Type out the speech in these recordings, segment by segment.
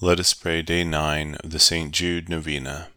Let us pray day 9 of the St. Jude Novena.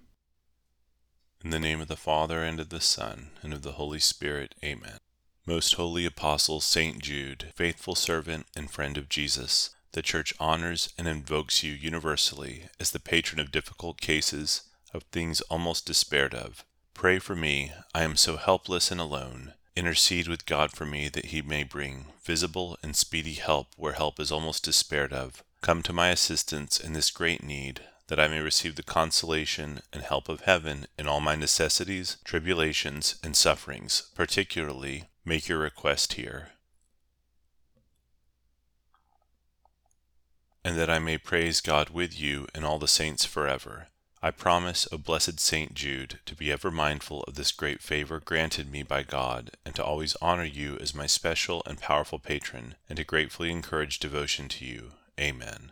In the name of the Father, and of the Son, and of the Holy Spirit. Amen. Most holy Apostle St. Jude, faithful servant and friend of Jesus, the Church honors and invokes you universally as the patron of difficult cases, of things almost despaired of. Pray for me, I am so helpless and alone. Intercede with God for me that he may bring visible and speedy help where help is almost despaired of. Come to my assistance in this great need, that I may receive the consolation and help of heaven in all my necessities, tribulations, and sufferings. Particularly, make your request here. And that I may praise God with you and all the saints forever. I promise, O blessed Saint Jude, to be ever mindful of this great favor granted me by God, and to always honor you as my special and powerful patron, and to gratefully encourage devotion to you. Amen.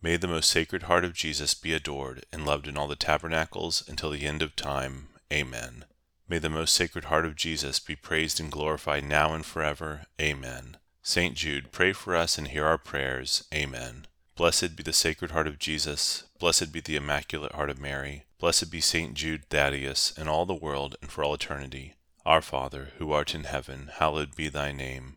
May the most sacred heart of Jesus be adored and loved in all the tabernacles until the end of time. Amen. May the most sacred heart of Jesus be praised and glorified now and forever. Amen. Saint Jude, pray for us and hear our prayers. Amen. Blessed be the Sacred Heart of Jesus. Blessed be the Immaculate Heart of Mary. Blessed be Saint Jude Thaddeus, and all the world, and for all eternity. Our Father, who art in heaven, hallowed be thy name.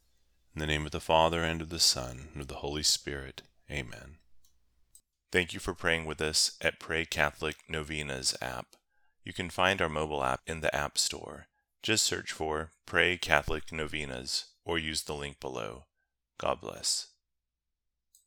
In the name of the Father, and of the Son, and of the Holy Spirit. Amen. Thank you for praying with us at Pray Catholic Novenas app. You can find our mobile app in the App Store. Just search for Pray Catholic Novenas or use the link below. God bless.